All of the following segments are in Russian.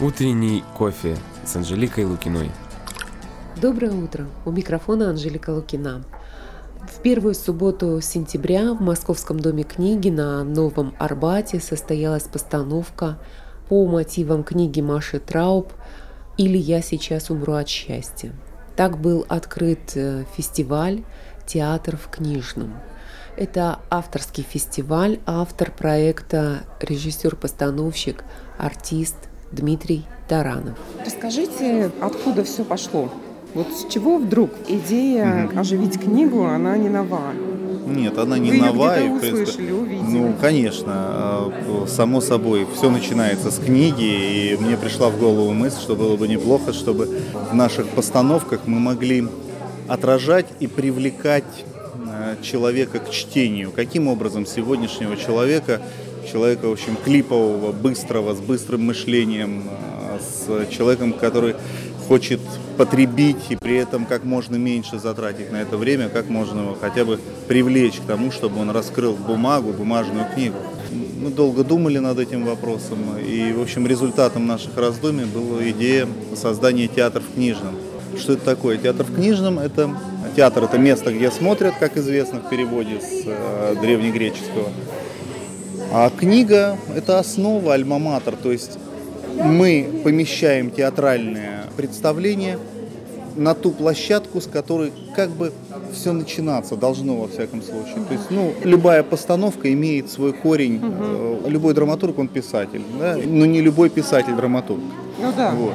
Утренний кофе с Анжеликой Лукиной. Доброе утро. У микрофона Анжелика Лукина. В первую субботу сентября в Московском доме книги на Новом Арбате состоялась постановка по мотивам книги Маши Трауб «Или я сейчас умру от счастья». Так был открыт э, фестиваль «Театр в книжном». Это авторский фестиваль, автор проекта, режиссер-постановщик, артист – Дмитрий Таранов. Расскажите, откуда все пошло? Вот с чего вдруг идея угу. оживить книгу, она не нова? Нет, она не Вы нова. Ее и, услышали, увидели. Ну, конечно, а, само собой, все начинается с книги, и мне пришла в голову мысль, что было бы неплохо, чтобы в наших постановках мы могли отражать и привлекать а, человека к чтению. Каким образом сегодняшнего человека человека, в общем, клипового, быстрого, с быстрым мышлением, а, с человеком, который хочет потребить и при этом как можно меньше затратить на это время, как можно его хотя бы привлечь к тому, чтобы он раскрыл бумагу, бумажную книгу. Мы долго думали над этим вопросом, и, в общем, результатом наших раздумий была идея создания театра в книжном. Что это такое? Театр в книжном – это театр – это место, где смотрят, как известно в переводе с э, древнегреческого. А книга – это основа, альма-матер, то есть мы помещаем театральное представление на ту площадку, с которой как бы все начинаться должно во всяком случае. То есть, ну, любая постановка имеет свой корень. Угу. Любой драматург, он писатель, да? но не любой писатель драматург. Ну да. Вот.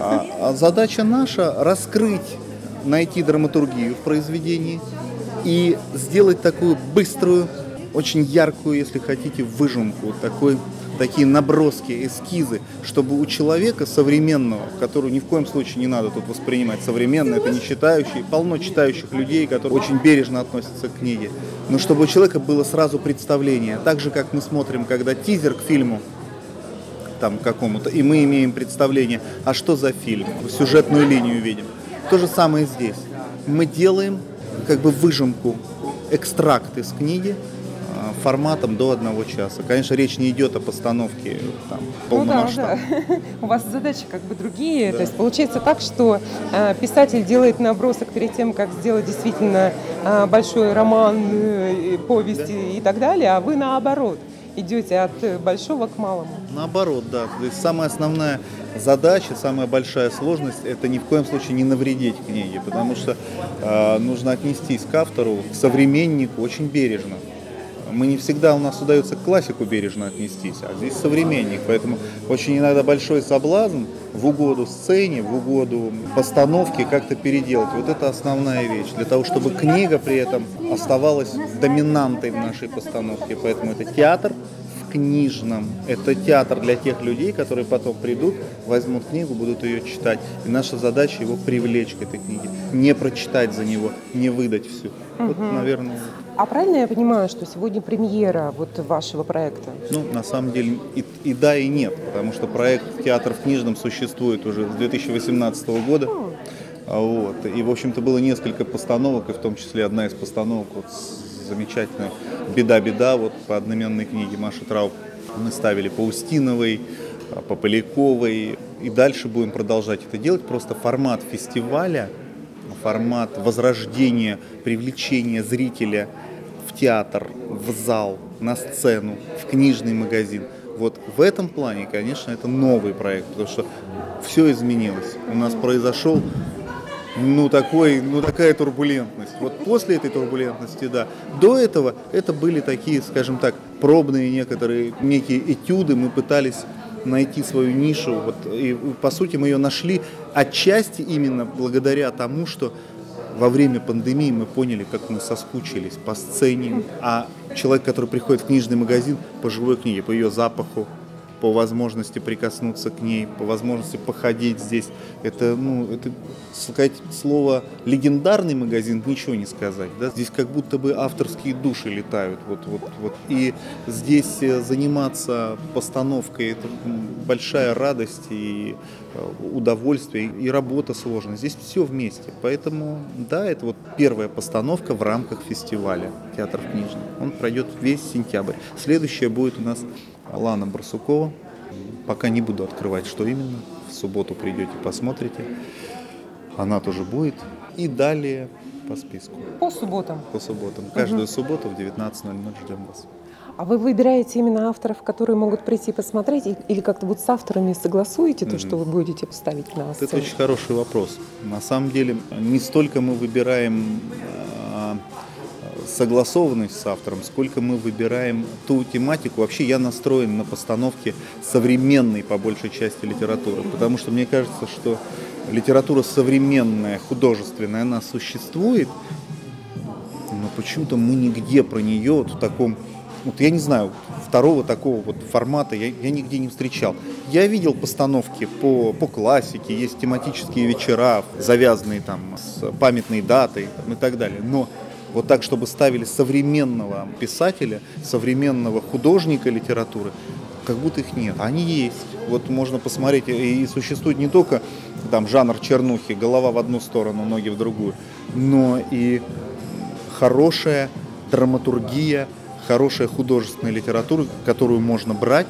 А, а задача наша раскрыть, найти драматургию в произведении и сделать такую быструю очень яркую, если хотите, выжимку, такой, такие наброски, эскизы, чтобы у человека современного, которого ни в коем случае не надо тут воспринимать современно, это не читающие, полно читающих людей, которые очень бережно относятся к книге, но чтобы у человека было сразу представление, так же, как мы смотрим, когда тизер к фильму, там какому-то, и мы имеем представление, а что за фильм, сюжетную линию видим. То же самое здесь. Мы делаем как бы выжимку, экстракт из книги, форматом до одного часа. Конечно, речь не идет о постановке там, полномасштабной. Ну да, да. У вас задачи как бы другие. Да. То есть получается так, что э, писатель делает набросок перед тем, как сделать действительно э, большой роман, э, повесть да. и, и так далее, а вы наоборот идете от большого к малому. Наоборот, да. То есть самая основная задача, самая большая сложность – это ни в коем случае не навредить книге, потому что э, нужно отнестись к автору, к современнику очень бережно мы не всегда у нас удается к классику бережно отнестись, а здесь современник, поэтому очень иногда большой соблазн в угоду сцене, в угоду постановке как-то переделать. Вот это основная вещь, для того, чтобы книга при этом оставалась доминантой в нашей постановке. Поэтому это театр, книжном. Это театр для тех людей, которые потом придут, возьмут книгу, будут ее читать. И наша задача его привлечь к этой книге. Не прочитать за него, не выдать всю. Угу. Вот, наверное. А правильно я понимаю, что сегодня премьера вот вашего проекта? Ну, на самом деле и, и да, и нет. Потому что проект «Театр в книжном» существует уже с 2018 года. А вот. И, в общем-то, было несколько постановок, и в том числе одна из постановок вот замечательная «Беда-беда» вот по одноименной книге Маши Трауб. Мы ставили по Устиновой, а, по Поляковой. И дальше будем продолжать это делать. Просто формат фестиваля, формат возрождения, привлечения зрителя в театр, в зал, на сцену, в книжный магазин. Вот в этом плане, конечно, это новый проект, потому что все изменилось. У нас произошел ну, такой, ну, такая турбулентность. Вот после этой турбулентности, да. До этого это были такие, скажем так, пробные некоторые, некие этюды. Мы пытались найти свою нишу. Вот, и, по сути, мы ее нашли отчасти именно благодаря тому, что во время пандемии мы поняли, как мы соскучились по сцене. А человек, который приходит в книжный магазин по живой книге, по ее запаху, по возможности прикоснуться к ней, по возможности походить здесь. Это, ну, это сказать слово легендарный магазин, ничего не сказать. Да? Здесь как будто бы авторские души летают. Вот, вот, вот. И здесь э, заниматься постановкой это большая радость и э, удовольствие, и работа сложная. Здесь все вместе. Поэтому, да, это вот первая постановка в рамках фестиваля «Театр книжный». Он пройдет весь сентябрь. Следующая будет у нас Лана Барсукова, Пока не буду открывать, что именно. В субботу придете, посмотрите. Она тоже будет. И далее по списку. По субботам? По субботам. Каждую угу. субботу в 19.00 ждем вас. А вы выбираете именно авторов, которые могут прийти посмотреть, или как-то вот с авторами согласуете то, что вы будете поставить на сцену? Это очень хороший вопрос. На самом деле, не столько мы выбираем а, согласованность с автором, сколько мы выбираем ту тематику. Вообще я настроен на постановке современной, по большей части, литературы, потому что мне кажется, что литература современная, художественная, она существует, но почему-то мы нигде про нее вот в таком вот я не знаю, второго такого вот формата я, я нигде не встречал. Я видел постановки по, по классике, есть тематические вечера, завязанные там с памятной датой там, и так далее. Но вот так, чтобы ставили современного писателя, современного художника литературы, как будто их нет. Они есть. Вот можно посмотреть, и существует не только там жанр чернухи, голова в одну сторону, ноги в другую, но и хорошая драматургия, хорошая художественная литература, которую можно брать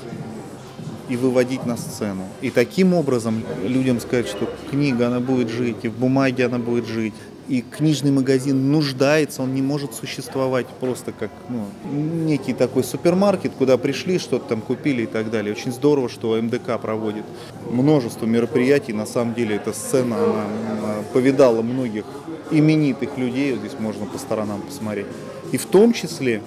и выводить на сцену. И таким образом людям сказать, что книга, она будет жить, и в бумаге она будет жить. И книжный магазин нуждается, он не может существовать просто как ну, некий такой супермаркет, куда пришли, что-то там купили и так далее. Очень здорово, что МДК проводит множество мероприятий. На самом деле эта сцена, она, она повидала многих именитых людей, здесь можно по сторонам посмотреть. И в том числе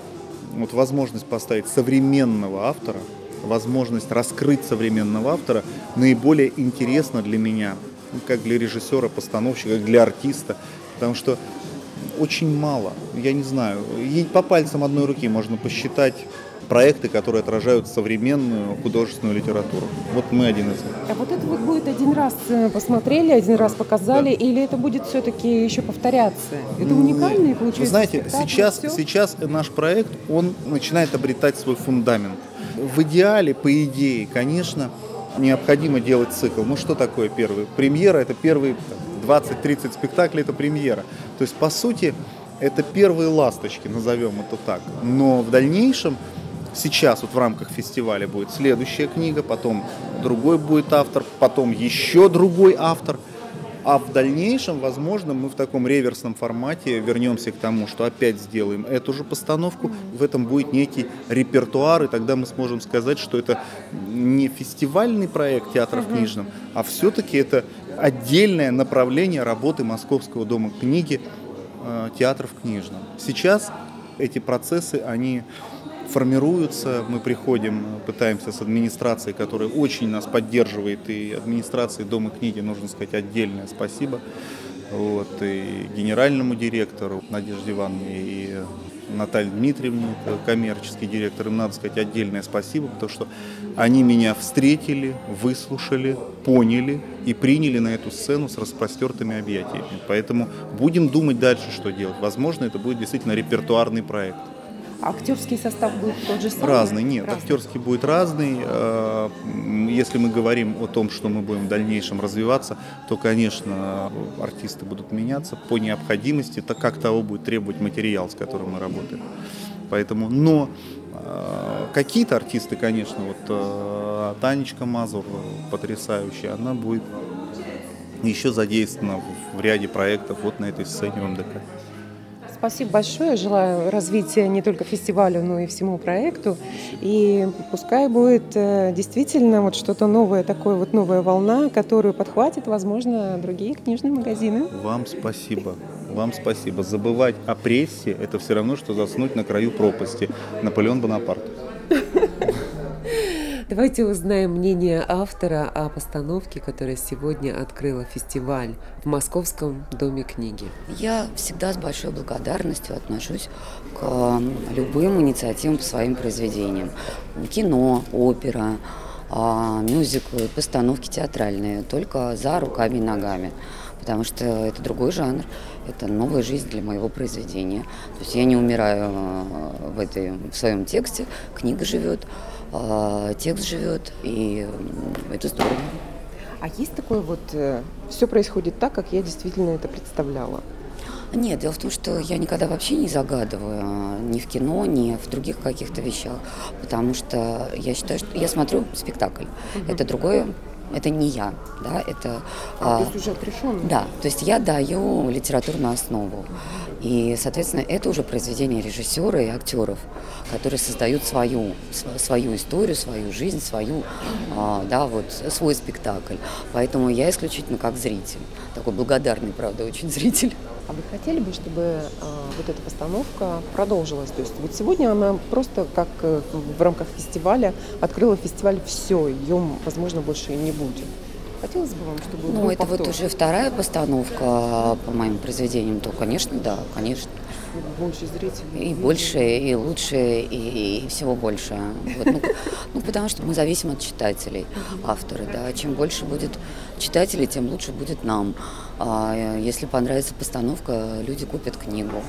вот возможность поставить современного автора, возможность раскрыть современного автора наиболее интересно для меня, как для режиссера, постановщика, как для артиста, потому что очень мало, я не знаю, по пальцам одной руки можно посчитать проекты, которые отражают современную художественную литературу. Вот мы один из них. А вот это вот будет один раз э, посмотрели, один раз показали, да. или это будет все-таки еще повторяться? Это уникальный получается Вы знаете, сейчас, сейчас наш проект, он начинает обретать свой фундамент. В идеале, по идее, конечно, необходимо делать цикл. Ну что такое первый? Премьера – это первые 20-30 спектаклей, это премьера. То есть, по сути, это первые ласточки, назовем это так. Но в дальнейшем Сейчас вот в рамках фестиваля будет следующая книга, потом другой будет автор, потом еще другой автор. А в дальнейшем, возможно, мы в таком реверсном формате вернемся к тому, что опять сделаем эту же постановку. В этом будет некий репертуар, и тогда мы сможем сказать, что это не фестивальный проект театра в книжном, а все-таки это отдельное направление работы Московского дома книги э, театра в книжном. Сейчас эти процессы, они формируются, мы приходим, пытаемся с администрацией, которая очень нас поддерживает, и администрации Дома книги, нужно сказать, отдельное спасибо, вот, и генеральному директору Надежде Ивановне, и Наталье Дмитриевне, коммерческий директор, им надо сказать отдельное спасибо, потому что они меня встретили, выслушали, поняли и приняли на эту сцену с распростертыми объятиями. Поэтому будем думать дальше, что делать. Возможно, это будет действительно репертуарный проект. Актерский состав будет тот же самый? Разный, нет, разный. актерский будет разный. Э, если мы говорим о том, что мы будем в дальнейшем развиваться, то, конечно, артисты будут меняться по необходимости, так как того будет требовать материал, с которым мы работаем. Поэтому, но э, какие-то артисты, конечно, вот э, Танечка Мазур потрясающая, она будет еще задействована в ряде проектов вот на этой сцене в МДК. Спасибо большое. Желаю развития не только фестивалю, но и всему проекту. И пускай будет э, действительно вот что-то новое, такое вот новая волна, которую подхватит, возможно, другие книжные магазины. Вам спасибо. Вам спасибо. Забывать о прессе – это все равно, что заснуть на краю пропасти. Наполеон Бонапарт. Давайте узнаем мнение автора о постановке, которая сегодня открыла фестиваль в Московском Доме книги. Я всегда с большой благодарностью отношусь к любым инициативам по своим произведениям. Кино, опера, а, мюзиклы, постановки театральные, только за руками и ногами потому что это другой жанр, это новая жизнь для моего произведения. То есть я не умираю э, в, этой, в своем тексте, книга живет, а, текст живет, и это здорово. А есть такое вот, э, все происходит так, как я действительно это представляла? Нет, дело в том, что я никогда вообще не загадываю а, ни в кино, ни в других каких-то вещах, потому что я считаю, что я смотрю спектакль. Это другое это не я, да, это... А, а, то есть уже отрешенно? Да, то есть я даю литературную основу. И, соответственно, это уже произведение режиссера и актеров, которые создают свою, свою историю, свою жизнь, свою, а, да, вот, свой спектакль. Поэтому я исключительно как зритель, такой благодарный, правда, очень зритель. А вы хотели бы, чтобы э, вот эта постановка продолжилась? То есть вот сегодня она просто как э, в рамках фестиваля открыла фестиваль «Все», ее, возможно, больше и не будет. Хотелось бы вам, чтобы Ну, это повтор. вот уже вторая постановка по моим произведениям, то, конечно, да, конечно. Больше зрителей. И больше, и лучше, и, и всего больше. Вот, ну, ну, потому что мы зависим от читателей, авторы, да. Чем больше будет читателей, тем лучше будет нам. А если понравится постановка, люди купят книгу.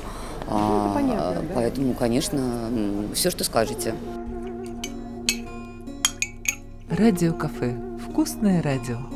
Ну, а, понятно, да? Поэтому, конечно, все, что скажете. Радио кафе. Вкусное радио.